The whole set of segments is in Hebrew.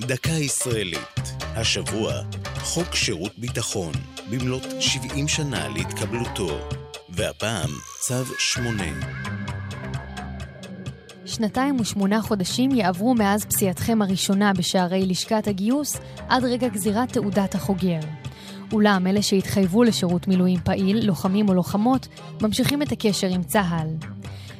דקה ישראלית. השבוע, חוק שירות ביטחון, במלאת 70 שנה להתקבלותו. והפעם, צו 8. שנתיים ושמונה חודשים יעברו מאז פסיעתכם הראשונה בשערי לשכת הגיוס עד רגע גזירת תעודת החוגר. אולם אלה שהתחייבו לשירות מילואים פעיל, לוחמים או לוחמות, ממשיכים את הקשר עם צה"ל.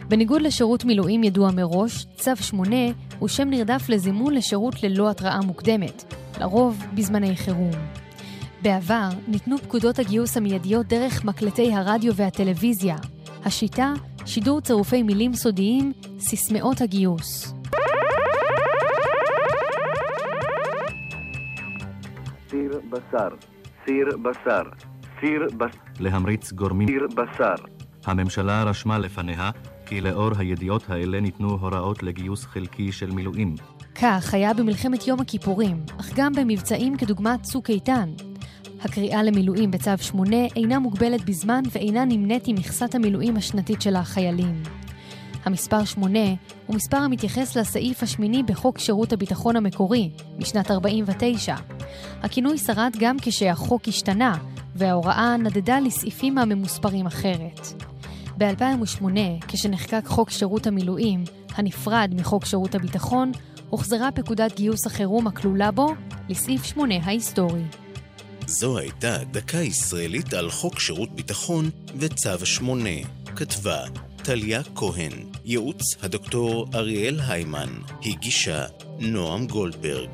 בניגוד לשירות מילואים ידוע מראש, צו 8 הוא שם נרדף לזימון לשירות ללא התראה מוקדמת, לרוב בזמני חירום. בעבר ניתנו פקודות הגיוס המיידיות דרך מקלטי הרדיו והטלוויזיה. השיטה, שידור צירופי מילים סודיים, סיסמאות הגיוס. סיר בשר, סיר בשר, סיר בשר, להמריץ גורמים. סיר בשר. הממשלה רשמה לפניה כי לאור הידיעות האלה ניתנו הוראות לגיוס חלקי של מילואים. כך היה במלחמת יום הכיפורים, אך גם במבצעים כדוגמת צוק איתן. הקריאה למילואים בצו 8 אינה מוגבלת בזמן ואינה נמנית עם מכסת המילואים השנתית של החיילים. המספר 8 הוא מספר המתייחס לסעיף השמיני בחוק שירות הביטחון המקורי, משנת 49. הכינוי שרד גם כשהחוק השתנה, וההוראה נדדה לסעיפים הממוספרים אחרת. ב-2008, כשנחקק חוק שירות המילואים, הנפרד מחוק שירות הביטחון, הוחזרה פקודת גיוס החירום הכלולה בו לסעיף 8 ההיסטורי. זו הייתה דקה ישראלית על חוק שירות ביטחון וצו 8. כתבה טליה כהן, ייעוץ הדוקטור אריאל היימן, הגישה נועם גולדברג.